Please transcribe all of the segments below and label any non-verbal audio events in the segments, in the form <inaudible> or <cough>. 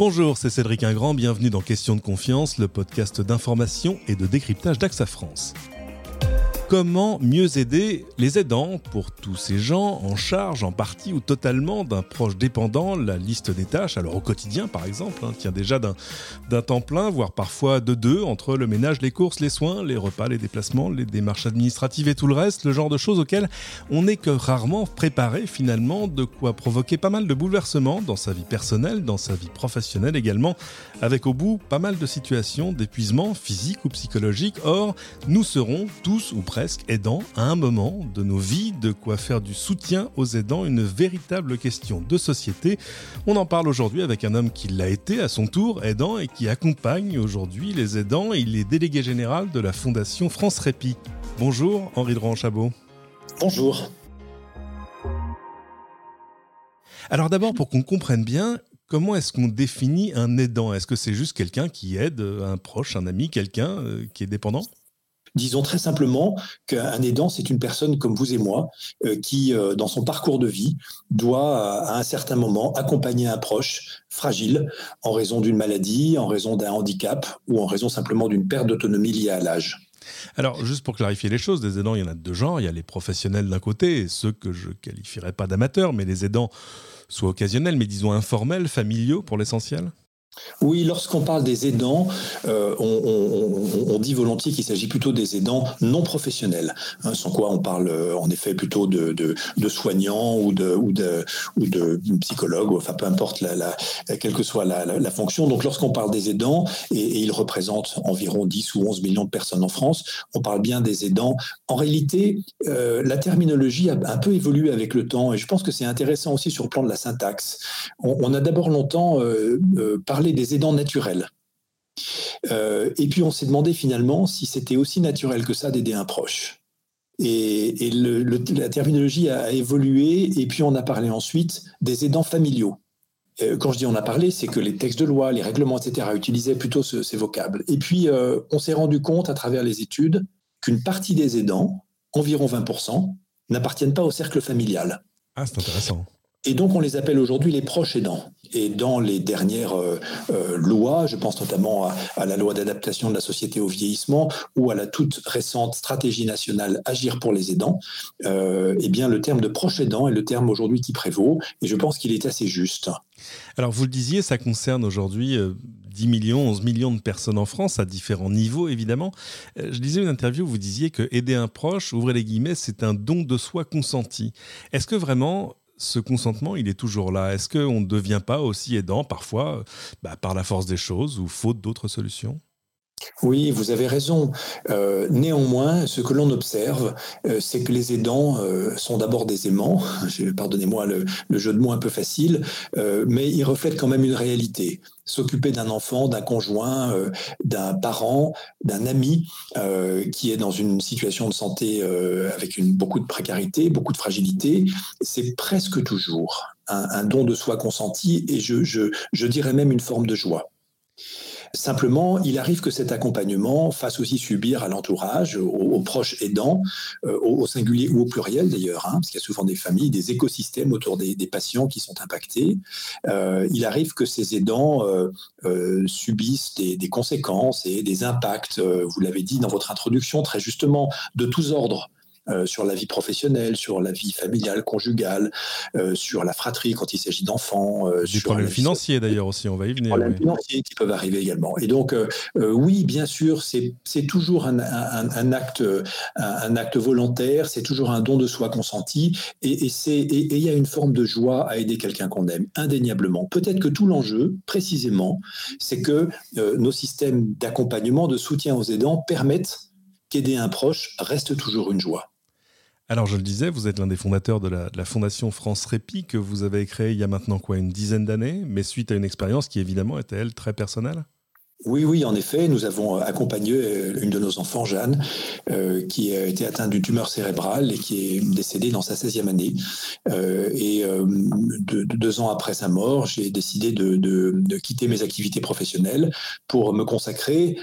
Bonjour, c'est Cédric Ingrand, bienvenue dans Question de confiance, le podcast d'information et de décryptage d'AXA France. Comment mieux aider les aidants pour tous ces gens en charge en partie ou totalement d'un proche dépendant? La liste des tâches, alors au quotidien par exemple, hein, tient déjà d'un temps plein, voire parfois de deux, entre le ménage, les courses, les soins, les repas, les déplacements, les démarches administratives et tout le reste, le genre de choses auxquelles on n'est que rarement préparé finalement, de quoi provoquer pas mal de bouleversements dans sa vie personnelle, dans sa vie professionnelle également, avec au bout pas mal de situations d'épuisement physique ou psychologique. Or, nous serons tous ou presque aidant à un moment de nos vies, de quoi faire du soutien aux aidants une véritable question de société. On en parle aujourd'hui avec un homme qui l'a été à son tour aidant et qui accompagne aujourd'hui les aidants. Il est délégué général de la Fondation France Répit. Bonjour Henri de Chabot. Bonjour. Alors d'abord, pour qu'on comprenne bien, comment est-ce qu'on définit un aidant? Est-ce que c'est juste quelqu'un qui aide un proche, un ami, quelqu'un euh, qui est dépendant? Disons très simplement qu'un aidant, c'est une personne comme vous et moi euh, qui, euh, dans son parcours de vie, doit à un certain moment accompagner un proche fragile en raison d'une maladie, en raison d'un handicap ou en raison simplement d'une perte d'autonomie liée à l'âge. Alors, juste pour clarifier les choses, des aidants, il y en a de deux genres. Il y a les professionnels d'un côté et ceux que je qualifierais pas d'amateurs, mais les aidants soit occasionnels, mais disons informels, familiaux pour l'essentiel oui, lorsqu'on parle des aidants, euh, on, dit volontiers qu'il s'agit plutôt des aidants non professionnels, hein, sans quoi on parle euh, en effet plutôt de, soignants ou de, ou psychologues, enfin peu importe la, quelle que soit la, fonction. Donc lorsqu'on parle des aidants, et, ils représentent environ 10 ou 11 millions de personnes en France, on parle bien des aidants. En réalité, euh, la terminologie a un peu évolué avec le temps, et je pense que c'est intéressant aussi sur le plan de la syntaxe. On, a d'abord longtemps parlé des aidants naturels. Euh, et puis on s'est demandé finalement si c'était aussi naturel que ça d'aider un proche. Et, la terminologie a évolué, et puis on a parlé ensuite des aidants familiaux. Euh, quand je dis on a parlé, c'est que les textes de loi, les règlements, etc., utilisaient plutôt ces vocables. Et puis euh, on s'est rendu compte à travers les études qu'une partie des aidants, environ 20%, n'appartiennent pas au cercle familial. Ah, c'est intéressant. Et donc, on les appelle aujourd'hui les proches aidants. Et dans les dernières euh, euh, lois, je pense notamment à, la loi d'adaptation de la société au vieillissement ou à la toute récente stratégie nationale Agir pour les aidants, euh, eh bien, le terme de proche aidant est le terme aujourd'hui qui prévaut. Et je pense qu'il est assez juste. Alors, vous le disiez, ça concerne aujourd'hui 10 millions, 11 millions de personnes en France, à différents niveaux évidemment. Je lisais une interview où vous disiez que aider un proche, ouvrez les guillemets, c'est un don de soi consenti. Est-ce que vraiment ce consentement, il est toujours là. Est-ce qu'on ne devient pas aussi aidant parfois bah, par la force des choses ou faute d'autres solutions? Oui, vous avez raison. Euh, néanmoins, ce que l'on observe, euh, c'est que les aidants euh, sont d'abord des aimants, <laughs> pardonnez-moi le, jeu de mots un peu facile, mais ils reflètent quand même une réalité. S'occuper d'un enfant, d'un conjoint, d'un parent, d'un ami qui est dans une situation de santé avec beaucoup de précarité, beaucoup de fragilité, c'est presque toujours un, don de soi consenti et je dirais même une forme de joie. Simplement, il arrive que cet accompagnement fasse aussi subir à l'entourage, aux, proches aidants, euh, au, singulier ou au pluriel d'ailleurs, hein, parce qu'il y a souvent des familles, des écosystèmes autour des, patients qui sont impactés. Euh, il arrive que ces aidants euh, subissent des, des, conséquences et des impacts, vous l'avez dit dans votre introduction très justement, de tous ordres. Euh, sur la vie professionnelle, sur la vie familiale, conjugale, euh, sur la fratrie quand il s'agit d'enfants. Euh, du problème financier d'ailleurs aussi, on va y venir. Problèmes financiers qui peuvent arriver également. Et donc, oui, bien sûr, c'est toujours un, acte, un, acte volontaire, c'est toujours un don de soi consenti, et il y a une forme de joie à aider quelqu'un qu'on aime, indéniablement. Peut-être que tout l'enjeu, précisément, c'est que nos systèmes d'accompagnement, de soutien aux aidants permettent qu'aider un proche reste toujours une joie. Alors, je le disais, vous êtes l'un des fondateurs de la, Fondation France Répit que vous avez créée il y a maintenant quoi, une dizaine d'années, mais suite à une expérience qui évidemment était, elle, très personnelle? Oui, oui, en effet, nous avons accompagné euh, une de nos enfants, Jeanne, euh, qui a été atteinte d'une tumeur cérébrale et qui est décédée dans sa 16e année. Euh, et deux ans après sa mort, j'ai décidé de, quitter mes activités professionnelles pour me consacrer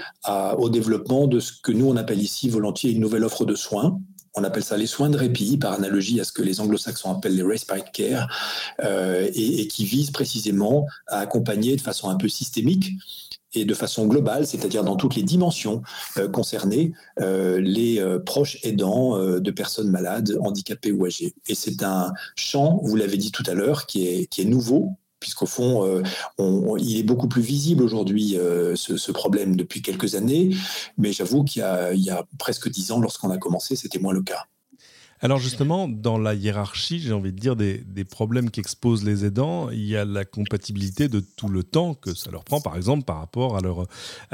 au développement de ce que nous, on appelle ici volontiers une nouvelle offre de soins On appelle ça les soins de répit, par analogie à ce que les anglo-saxons appellent les respite care, euh, et, qui visent précisément à accompagner de façon un peu systémique et de façon globale, c'est-à-dire dans toutes les dimensions euh, concernées, euh, les proches aidants de personnes malades, handicapées ou âgées. Et c'est un champ, vous l'avez dit tout à l'heure, qui est, qui est nouveau, puisqu'au fond, euh, il est beaucoup plus visible aujourd'hui, euh, ce, problème, depuis quelques années. Mais j'avoue qu'il y, a presque dix ans, lorsqu'on a commencé, c'était moins le cas. Alors justement, dans la hiérarchie, j'ai envie de dire, des, problèmes qu'exposent les aidants, il y a la compatibilité de tout le temps que ça leur prend, par exemple, par rapport à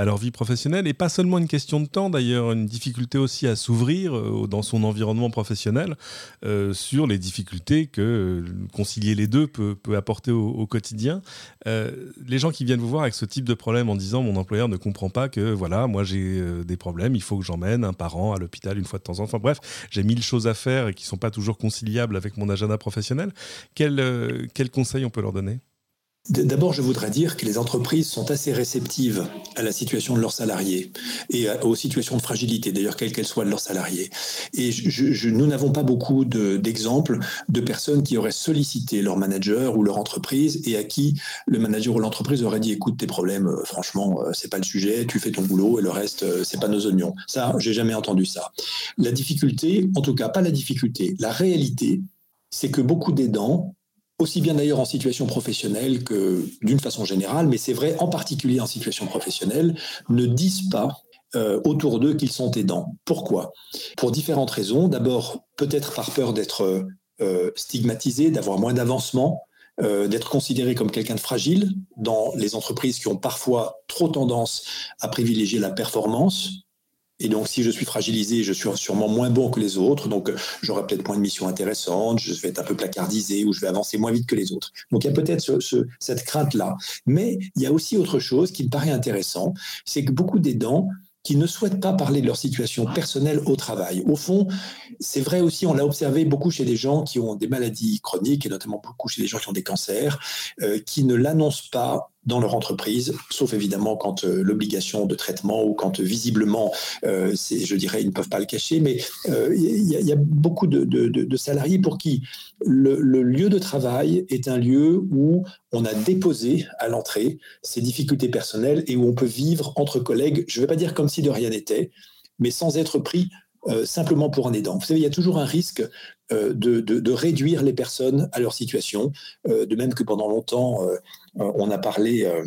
leur, vie professionnelle. Et pas seulement une question de temps, d'ailleurs, une difficulté aussi à s'ouvrir euh, dans son environnement professionnel euh, sur les difficultés que euh, concilier les deux peut, peut apporter au, quotidien. les gens qui viennent vous voir avec ce type de problème en disant mon employeur ne comprend pas que, voilà, moi j'ai des problèmes, il faut que j'emmène un parent à l'hôpital une fois de temps en temps. bref, j'ai mille choses à faire et qui ne sont pas toujours conciliables avec mon agenda professionnel, quel, euh, quel conseil on peut leur donner? D'abord, je voudrais dire que les entreprises sont assez réceptives à la situation de leurs salariés et aux situations de fragilité, d'ailleurs, quelles qu'elles soient de leurs salariés. Et nous n'avons pas beaucoup d'exemples de, personnes qui auraient sollicité leur manager ou leur entreprise et à qui le manager ou l'entreprise aurait dit écoute, tes problèmes, euh, franchement, euh, c'est pas le sujet, tu fais ton boulot et le reste, euh, c'est pas nos oignons. Ça, j'ai jamais entendu ça. La difficulté, en tout cas, pas la difficulté, la réalité, c'est que beaucoup d'aidants aussi bien d'ailleurs en situation professionnelle que d'une façon générale, mais c'est vrai en particulier en situation professionnelle, ne disent pas euh, autour d'eux qu'ils sont aidants. Pourquoi? Pour différentes raisons. D'abord, peut-être par peur d'être euh, stigmatisé, d'avoir moins d'avancement, euh, d'être considéré comme quelqu'un de fragile dans les entreprises qui ont parfois trop tendance à privilégier la performance et donc, si je suis fragilisé, je suis sûrement moins bon que les autres. Donc, j'aurai peut-être moins de missions intéressantes, je vais être un peu placardisé ou je vais avancer moins vite que les autres. Donc, il y a peut-être cette crainte-là. Mais il y a aussi autre chose qui me paraît intéressant, c'est que beaucoup d'aidants qui ne souhaitent pas parler de leur situation personnelle au travail. Au fond, c'est vrai aussi, on l'a observé beaucoup chez des gens qui ont des maladies chroniques, et notamment beaucoup chez des gens qui ont des cancers, euh, qui ne l'annoncent pas dans leur entreprise, sauf évidemment quand euh, l'obligation de traitement ou quand euh, visiblement, euh, je dirais, ils ne peuvent pas le cacher, mais il y, a beaucoup de, salariés pour qui le, lieu de travail est un lieu où on a déposé à l'entrée ses difficultés personnelles et où on peut vivre entre collègues, je ne vais pas dire comme si de rien n'était, mais sans être pris simplement pour un aidant. Vous savez, il y a toujours un risque de, réduire les personnes à leur situation, de même que pendant longtemps, on a parlé euh,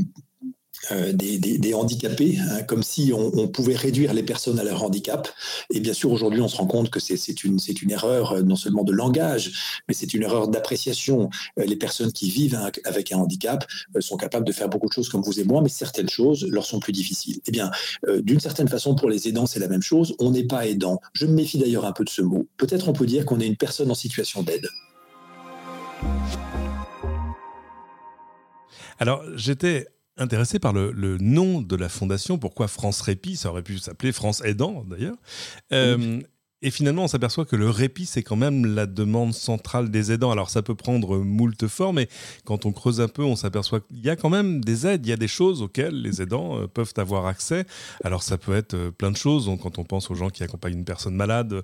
euh, des, handicapés, hein, comme si on, pouvait réduire les personnes à leur handicap. Et bien sûr, aujourd'hui, on se rend compte que c'est une, erreur non seulement de langage, mais c'est une erreur d'appréciation. les personnes qui vivent avec un handicap sont capables de faire beaucoup de choses comme vous et moi, mais certaines choses leur sont plus difficiles. Eh bien, d'une certaine façon, pour les aidants, c'est la même chose. On n'est pas aidant. Je me méfie d'ailleurs un peu de ce mot. Peut-être on peut dire qu'on est une personne en situation d'aide. Alors, j'étais intéressé par le, nom de la fondation. Pourquoi France Répit Ça aurait pu s'appeler France Aidant, d'ailleurs. Euh, et finalement, on s'aperçoit que le répit, c'est quand même la demande centrale des aidants. Alors, ça peut prendre moult formes, mais quand on creuse un peu, on s'aperçoit qu'il y a quand même des aides, il y a des choses auxquelles les aidants euh, peuvent avoir accès. Alors, ça peut être euh, plein de choses. quand on pense aux gens qui accompagnent une personne malade,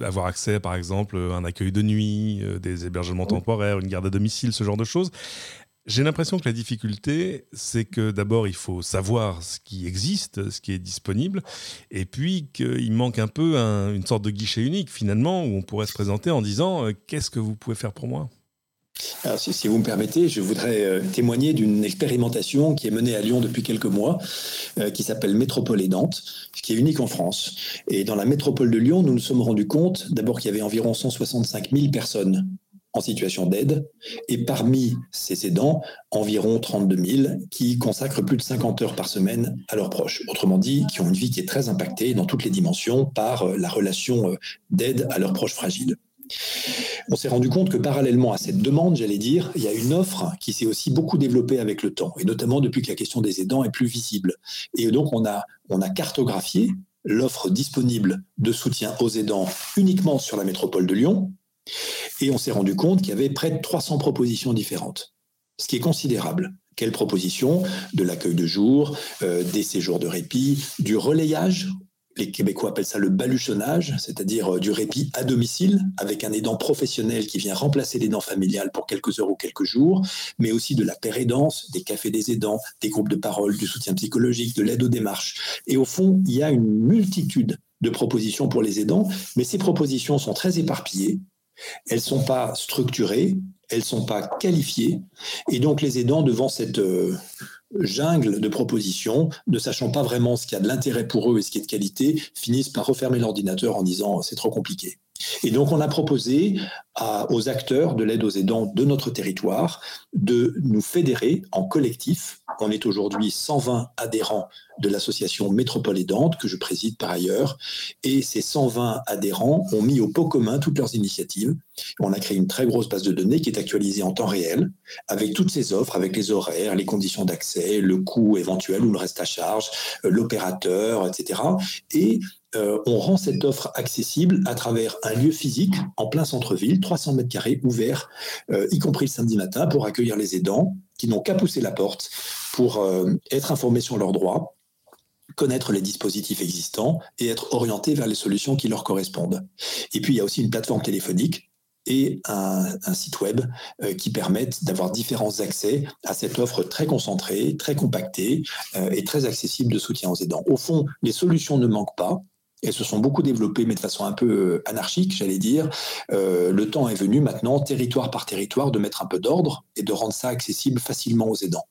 avoir accès, par exemple, à un accueil de nuit, des hébergements temporaires, une garde à domicile, ce genre de choses. J'ai l'impression que la difficulté, c'est que d'abord, il faut savoir ce qui existe, ce qui est disponible, et puis qu'il manque un peu une sorte de guichet unique, finalement, où on pourrait se présenter en disant euh, Qu'est-ce que vous pouvez faire pour moi? Si, vous me permettez, je voudrais euh, témoigner d'une expérimentation qui est menée à Lyon depuis quelques mois, euh, qui s'appelle Métropole aidante, qui est unique en France. Et dans la métropole de Lyon, nous nous sommes rendus compte, d'abord qu'il y avait environ 165 000 personnes en situation d'aide, et parmi ces aidants, environ 32 000 qui consacrent plus de 50 heures par semaine à leurs proches. Autrement dit, qui ont une vie qui est très impactée dans toutes les dimensions par euh, la relation euh, d'aide à leurs proches fragiles. On s'est rendu compte que parallèlement à cette demande, j'allais dire, il y a une offre qui s'est aussi beaucoup développée avec le temps, et notamment depuis que la question des aidants est plus visible. Et donc, on a, on a cartographié l'offre disponible de soutien aux aidants uniquement sur la métropole de Lyon, et on s'est rendu compte qu'il y avait près de 300 propositions différentes, ce qui est considérable. Quelles propositions? De l'accueil de jour, euh, des séjours de répit, du relayage les Québécois appellent ça le baluchonnage, c'est-à-dire du répit à domicile, avec un aidant professionnel qui vient remplacer l'aidant familial pour quelques heures ou quelques jours, mais aussi de la pérédance, des cafés des aidants, des groupes de parole, du soutien psychologique, de l'aide aux démarches. Et au fond, il y a une multitude de propositions pour les aidants, mais ces propositions sont très éparpillées, elles ne sont pas structurées, elles ne sont pas qualifiées, et donc les aidants, devant cette euh, jungle de propositions, ne sachant pas vraiment ce qui a de l'intérêt pour eux et ce qui est de qualité, finissent par refermer l'ordinateur en disant c'est trop compliqué. Et donc, on a proposé aux acteurs de l'aide aux aidants de notre territoire de nous fédérer en collectif. On est aujourd'hui 120 adhérents de l'association Métropole Aidante, que je préside par ailleurs. Et ces 120 adhérents ont mis au pot commun toutes leurs initiatives. On a créé une très grosse base de données qui est actualisée en temps réel, avec toutes ces offres, avec les horaires, les conditions d'accès, le coût éventuel ou le reste à charge, euh, l'opérateur, etc. Et euh, on rend cette offre accessible à travers un lieu physique en plein centre-ville, 300 mètres carrés, ouvert, euh, y compris le samedi matin, pour accueillir les aidants qui n'ont qu'à pousser la porte pour euh, être informés sur leurs droits, connaître les dispositifs existants et être orientés vers les solutions qui leur correspondent. Et puis, il y a aussi une plateforme téléphonique et un, site web qui permettent d'avoir différents accès à cette offre très concentrée, très compactée et très accessible de soutien aux aidants. Au fond, les solutions ne manquent pas et se sont beaucoup développées, mais de façon un peu euh, anarchique, j'allais dire. Euh, le temps est venu maintenant, territoire par territoire, de mettre un peu d'ordre et de rendre ça accessible facilement aux aidants.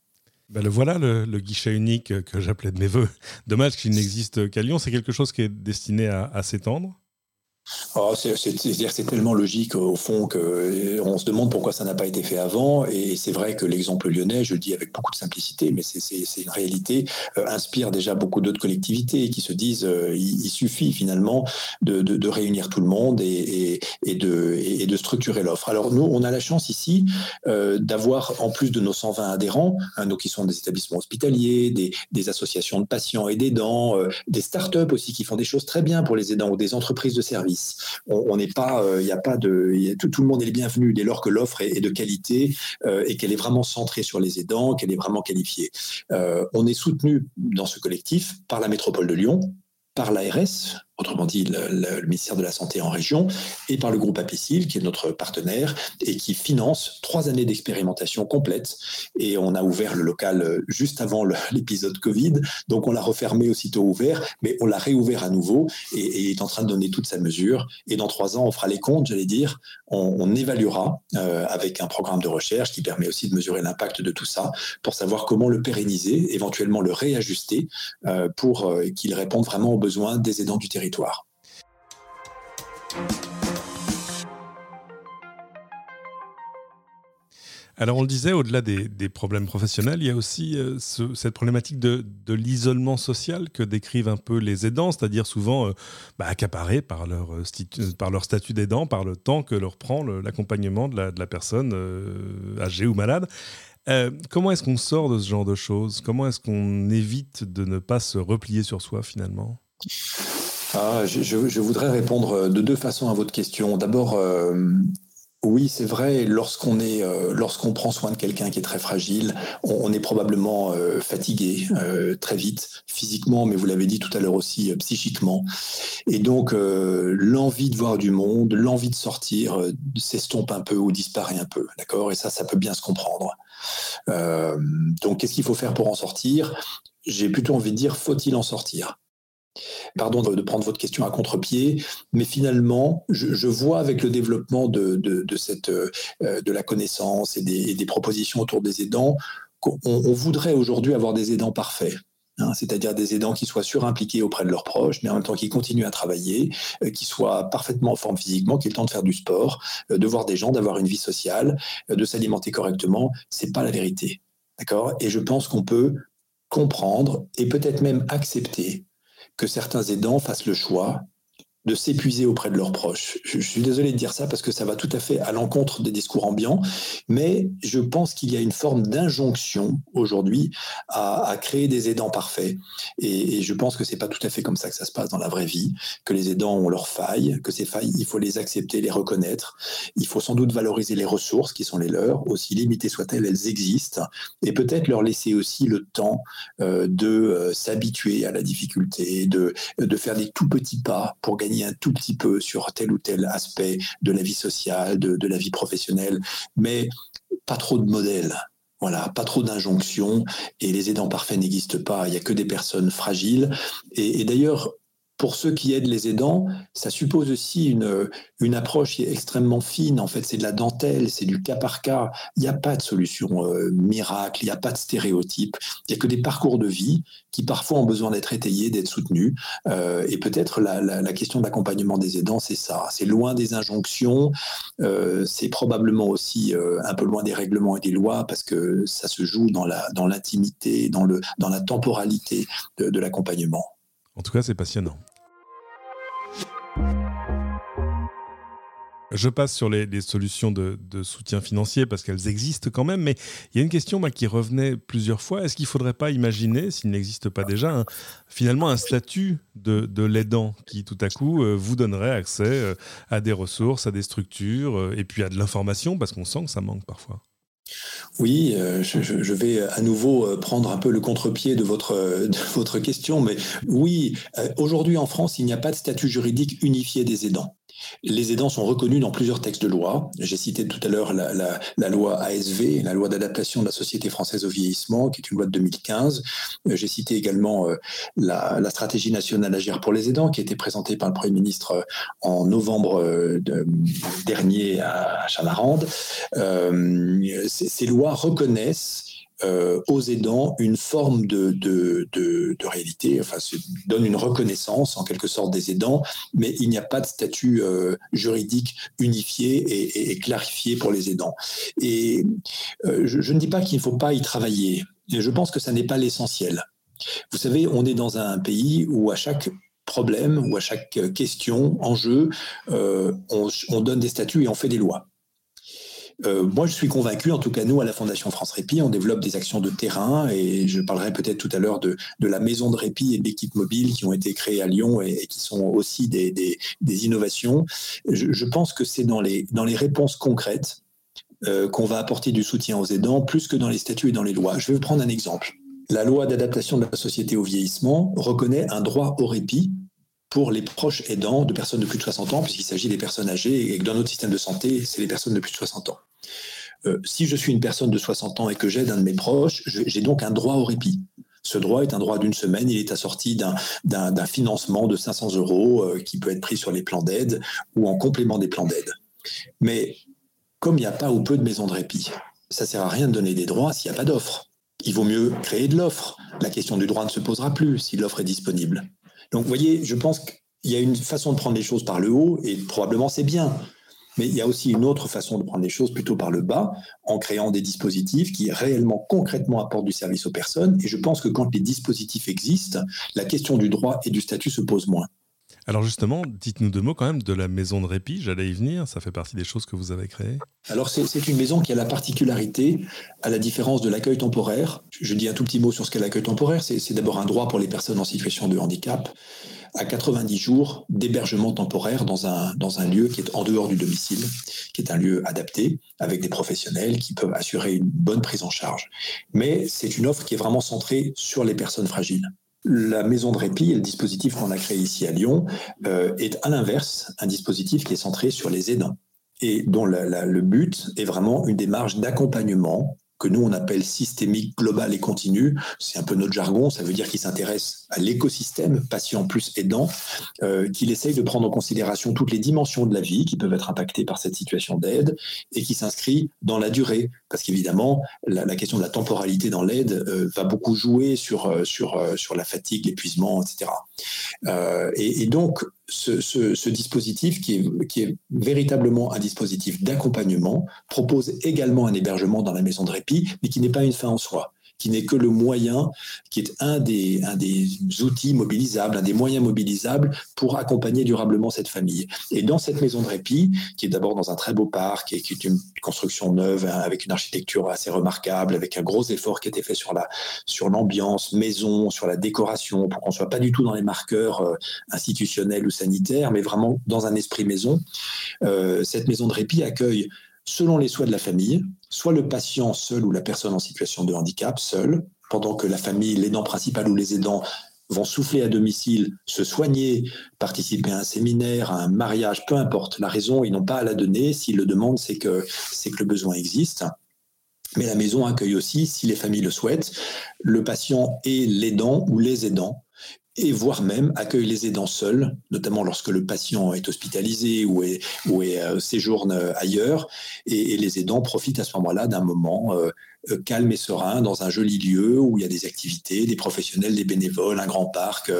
Ben le voilà, le, guichet unique que j'appelais de mes voeux. Dommage qu'il n'existe qu'à Lyon. C'est quelque chose qui est destiné à s'étendre Oh, c'est tellement logique au fond qu'on euh, se demande pourquoi ça n'a pas été fait avant. Et c'est vrai que l'exemple lyonnais, je le dis avec beaucoup de simplicité, mais c'est une réalité, euh, inspire déjà beaucoup d'autres collectivités qui se disent euh, il, suffit finalement de, réunir tout le monde et, de, structurer l'offre. Alors nous, on a la chance ici d'avoir, en plus de nos 120 adhérents, hein, nous qui sont des établissements hospitaliers, des, associations de patients et d'aidants, des start-up aussi qui font des choses très bien pour les aidants ou des entreprises de services on n'est pas, il euh, n'y a pas de, tout, le monde est le bienvenu dès lors que l'offre est, de qualité euh, et qu'elle est vraiment centrée sur les aidants, qu'elle est vraiment qualifiée. Euh, on est soutenu dans ce collectif par la métropole de Lyon, par l'ARS, autrement dit le, ministère de la Santé en région, et par le groupe Apicil, qui est notre partenaire, et qui finance trois années d'expérimentation complète. Et on a ouvert le local euh, juste avant <laughs> l'épisode Covid, donc on l'a refermé aussitôt ouvert, mais on l'a réouvert à nouveau, et, et, est en train de donner toute sa mesure. Et dans trois ans, on fera les comptes, j'allais dire, on, évaluera euh, avec un programme de recherche qui permet aussi de mesurer l'impact de tout ça, pour savoir comment le pérenniser, éventuellement le réajuster, euh, pour qu'il réponde vraiment aux besoins des aidants du territoire. Alors on le disait, au-delà des, problèmes professionnels, il y a aussi euh, cette problématique de, l'isolement social que décrivent un peu les aidants, c'est-à-dire souvent euh, bah, accaparés par leur, euh, par leur statut d'aidant, par le temps que leur prend l'accompagnement de la, de la, personne âgée ou malade. comment est-ce qu'on sort de ce genre de choses? Comment est-ce qu'on évite de ne pas se replier sur soi finalement? Ah, je, voudrais répondre de deux façons à votre question. D'abord, euh, oui, c'est vrai, lorsqu'on est, euh, lorsqu'on prend soin de quelqu'un qui est très fragile, on, est probablement euh, fatigué très vite, physiquement, mais vous l'avez dit tout à l'heure aussi, psychiquement. Et donc, l'envie de voir du monde, l'envie de sortir s'estompe un peu ou disparaît un peu, d'accord? Et ça, ça peut bien se comprendre. donc, qu'est-ce qu'il faut faire pour en sortir? J'ai plutôt envie de dire, faut-il en sortir? Pardon de, prendre votre question à contre-pied, mais finalement, je, vois avec le développement de, cette, euh, de la connaissance et des, propositions autour des aidants qu'on voudrait aujourd'hui avoir des aidants parfaits. Hein, c'est-à-dire des aidants qui soient surimpliqués auprès de leurs proches, mais en même temps qui continuent à travailler, euh, qui soient parfaitement en forme physiquement, qui aient le temps de faire du sport, euh, de voir des gens, d'avoir une vie sociale, de s'alimenter correctement. C'est pas la vérité, d'accord? Et je pense qu'on peut comprendre et peut-être même accepter que certains aidants fassent le choix de s'épuiser auprès de leurs proches. Je, suis désolé de dire ça parce que ça va tout à fait à l'encontre des discours ambiants, mais je pense qu'il y a une forme d'injonction aujourd'hui à, créer des aidants parfaits. Et, je pense que c'est pas tout à fait comme ça que ça se passe dans la vraie vie, que les aidants ont leurs failles, que ces failles, il faut les accepter, les reconnaître. Il faut sans doute valoriser les ressources qui sont les leurs, aussi limitées soient-elles, elles existent, et peut-être leur laisser aussi le temps euh, de euh, s'habituer à la difficulté, de, de faire des tout petits pas pour gagner un tout petit peu sur tel ou tel aspect de la vie sociale, de, la vie professionnelle, mais pas trop de modèles. Voilà, pas trop d'injonctions et les aidants parfaits n'existent pas. Il n'y a que des personnes fragiles. et d'ailleurs, pour ceux qui aident les aidants, ça suppose aussi une, une approche qui est extrêmement fine. En fait, c'est de la dentelle, c'est du cas par cas. Il n'y a pas de solution euh, miracle, il n'y a pas de stéréotype. Il n'y a que des parcours de vie qui parfois ont besoin d'être étayés, d'être soutenus. Euh, et peut-être la, la, question d'accompagnement des aidants, c'est ça. C'est loin des injonctions, euh, c'est probablement aussi un peu loin des règlements et des lois parce que ça se joue dans l'intimité, dans, dans, dans la temporalité de l'accompagnement. En tout cas, c'est passionnant. Je passe sur les, solutions de, soutien financier parce qu'elles existent quand même, mais il y a une question qui revenait plusieurs fois. Est-ce qu'il ne faudrait pas imaginer, s'il n'existe pas déjà, finalement un statut de, l'aidant qui tout à coup euh, vous donnerait accès euh, à des ressources, à des structures euh, et puis à de l'information parce qu'on sent que ça manque parfois? Oui, je, vais à nouveau prendre un peu le contre-pied de votre, de votre question, mais oui, aujourd'hui en France, il n'y a pas de statut juridique unifié des aidants. Les aidants sont reconnus dans plusieurs textes de loi. J'ai cité tout à l'heure la, loi ASV, la loi d'adaptation de la société française au vieillissement, qui est une loi de 2015. Euh, j'ai cité également euh, la, stratégie nationale Agir pour les aidants, qui a été présentée par le Premier ministre euh, en novembre dernier à Chamarande. ces lois reconnaissent euh, aux aidants une forme de, de, de, de réalité, enfin, donne une reconnaissance en quelque sorte des aidants, mais il n'y a pas de statut euh, juridique unifié et, et, clarifié pour les aidants. Et euh, je, je, ne dis pas qu'il ne faut pas y travailler, je pense que ça n'est pas l'essentiel. Vous savez, on est dans un pays où à chaque problème ou à chaque question, enjeu, on, on donne des statuts et on fait des lois. Euh, moi, je suis convaincu, en tout cas nous, à la Fondation France Répit, on développe des actions de terrain et je parlerai peut-être tout à l'heure de, la maison de répit et de l'équipe mobile qui ont été créées à Lyon et, qui sont aussi des, innovations. Je, pense que c'est dans les, réponses concrètes euh, qu'on va apporter du soutien aux aidants, plus que dans les statuts et dans les lois. Je vais prendre un exemple. La loi d'adaptation de la société au vieillissement reconnaît un droit au répit pour les proches aidants de personnes de plus de 60 ans, puisqu'il s'agit des personnes âgées et que dans notre système de santé, c'est les personnes de plus de 60 ans. Euh, si je suis une personne de 60 ans et que j'aide un de mes proches, j'ai donc un droit au répit. Ce droit est un droit d'une semaine. Il est assorti d'un financement de 500 euros euh, qui peut être pris sur les plans d'aide ou en complément des plans d'aide. Mais comme il n'y a pas ou peu de maisons de répit, ça sert à rien de donner des droits s'il n'y a pas d'offre. Il vaut mieux créer de l'offre. La question du droit ne se posera plus si l'offre est disponible. Donc, vous voyez, je pense qu'il y a une façon de prendre les choses par le haut et probablement c'est bien. Mais il y a aussi une autre façon de prendre les choses plutôt par le bas, en créant des dispositifs qui réellement, concrètement apportent du service aux personnes. Et je pense que quand les dispositifs existent, la question du droit et du statut se pose moins. Alors justement, dites-nous deux mots quand même de la maison de répit, j'allais y venir, ça fait partie des choses que vous avez créées. Alors c'est une maison qui a la particularité, à la différence de l'accueil temporaire, je dis un tout petit mot sur ce qu'est l'accueil temporaire, c'est d'abord un droit pour les personnes en situation de handicap, à 90 jours d'hébergement temporaire dans un, dans un lieu qui est en dehors du domicile, qui est un lieu adapté, avec des professionnels qui peuvent assurer une bonne prise en charge. Mais c'est une offre qui est vraiment centrée sur les personnes fragiles. La maison de répit, le dispositif qu'on a créé ici à Lyon, euh, est à l'inverse un dispositif qui est centré sur les aidants et dont le but est vraiment une démarche d'accompagnement que nous on appelle systémique, global et continu. C'est un peu notre jargon, ça veut dire qu'il s'intéresse à l'écosystème, patient plus aidant, euh, qu'il essaye de prendre en considération toutes les dimensions de la vie qui peuvent être impactées par cette situation d'aide et qui s'inscrit dans la durée. Parce qu'évidemment, la, question de la temporalité dans l'aide euh, va beaucoup jouer sur, euh, sur, sur la fatigue, l'épuisement, etc. et, donc, ce, dispositif, qui est, véritablement un dispositif d'accompagnement, propose également un hébergement dans la maison de répit, mais qui n'est pas une fin en soi, qui n'est que le moyen, qui est un des, outils mobilisables, un des moyens mobilisables pour accompagner durablement cette famille. Et dans cette maison de répit, qui est d'abord dans un très beau parc et qui est une construction neuve hein, avec une architecture assez remarquable, avec un gros effort qui a été fait sur la sur l'ambiance maison, sur la décoration, pour qu'on soit pas du tout dans les marqueurs euh, institutionnels ou sanitaires, mais vraiment dans un esprit maison. Euh, cette maison de répit accueille selon les souhaits de la famille, soit le patient seul ou la personne en situation de handicap seul, pendant que la famille, l'aidant principal ou les aidants vont souffler à domicile, se soigner, participer à un séminaire, à un mariage, peu importe. La raison, ils n'ont pas à la donner. S'ils le demandent, c'est que, c'est que le besoin existe. Mais la maison accueille aussi, si les familles le souhaitent, le patient et l'aidant ou les aidants et voire même accueille les aidants seuls, notamment lorsque le patient est hospitalisé ou, est, ou euh, séjourne ailleurs, et, les aidants profitent à ce moment-là d'un moment euh, euh, calme et serein dans un joli lieu où il y a des activités, des professionnels, des bénévoles, un grand parc,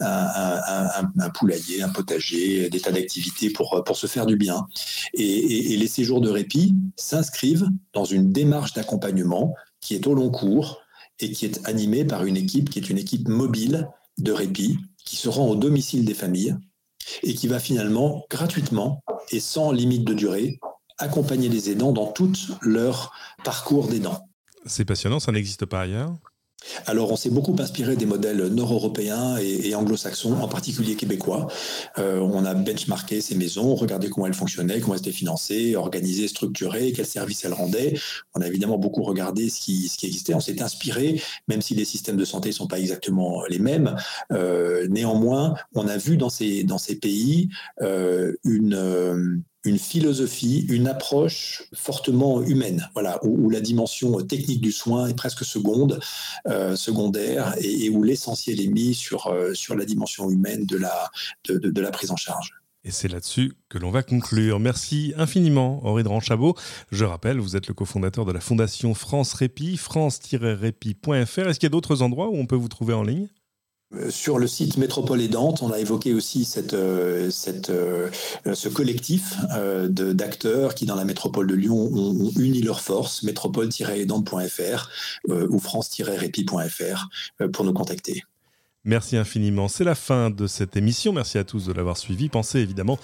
un, poulailler, un potager, des tas d'activités pour, pour se faire du bien. Et les séjours de répit s'inscrivent dans une démarche d'accompagnement qui est au long cours et qui est animée par une équipe qui est une équipe mobile de répit qui se rend au domicile des familles et qui va finalement gratuitement et sans limite de durée accompagner les aidants dans tout leur parcours d'aidant. C'est passionnant, ça n'existe pas ailleurs alors, on s'est beaucoup inspiré des modèles nord-européens et, anglo-saxons, en particulier québécois. Euh, on a benchmarké ces maisons, regardé comment elles fonctionnaient, comment elles étaient financées, organisées, structurées, quels services elles rendaient. On a évidemment beaucoup regardé ce qui, existait. On s'est inspiré, même si les systèmes de santé ne sont pas exactement les mêmes. Euh, néanmoins, on a vu dans ces, dans ces pays euh, une une philosophie, une approche fortement humaine, voilà, où, la dimension technique du soin est presque seconde, euh, secondaire, et, où l'essentiel est mis sur, euh, sur la dimension humaine de la, de, de, la prise en charge. Et c'est là-dessus que l'on va conclure. Merci infiniment, Henri de. Je rappelle, vous êtes le cofondateur de la fondation France Répit, france-répit.fr. Est-ce qu'il y a d'autres endroits où on peut vous trouver en ligne? Sur le site Métropole et Dante, on a évoqué aussi euh, euh, ce collectif d'acteurs qui, dans la métropole de Lyon, ont, uni leurs forces, métropole-aidante.fr ou france-répi.fr pour nous contacter. Merci infiniment. C'est la fin de cette émission. Merci à tous de l'avoir suivi. Pensez évidemment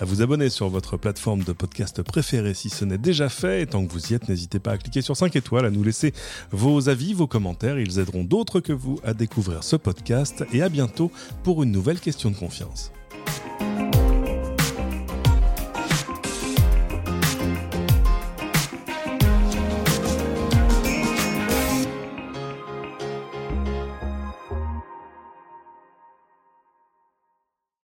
à vous abonner sur votre plateforme de podcast préférée si ce n'est déjà fait. Et tant que vous y êtes, n'hésitez pas à cliquer sur 5 étoiles, à nous laisser vos avis, vos commentaires. Ils aideront d'autres que vous à découvrir ce podcast. Et à bientôt pour une nouvelle question de confiance.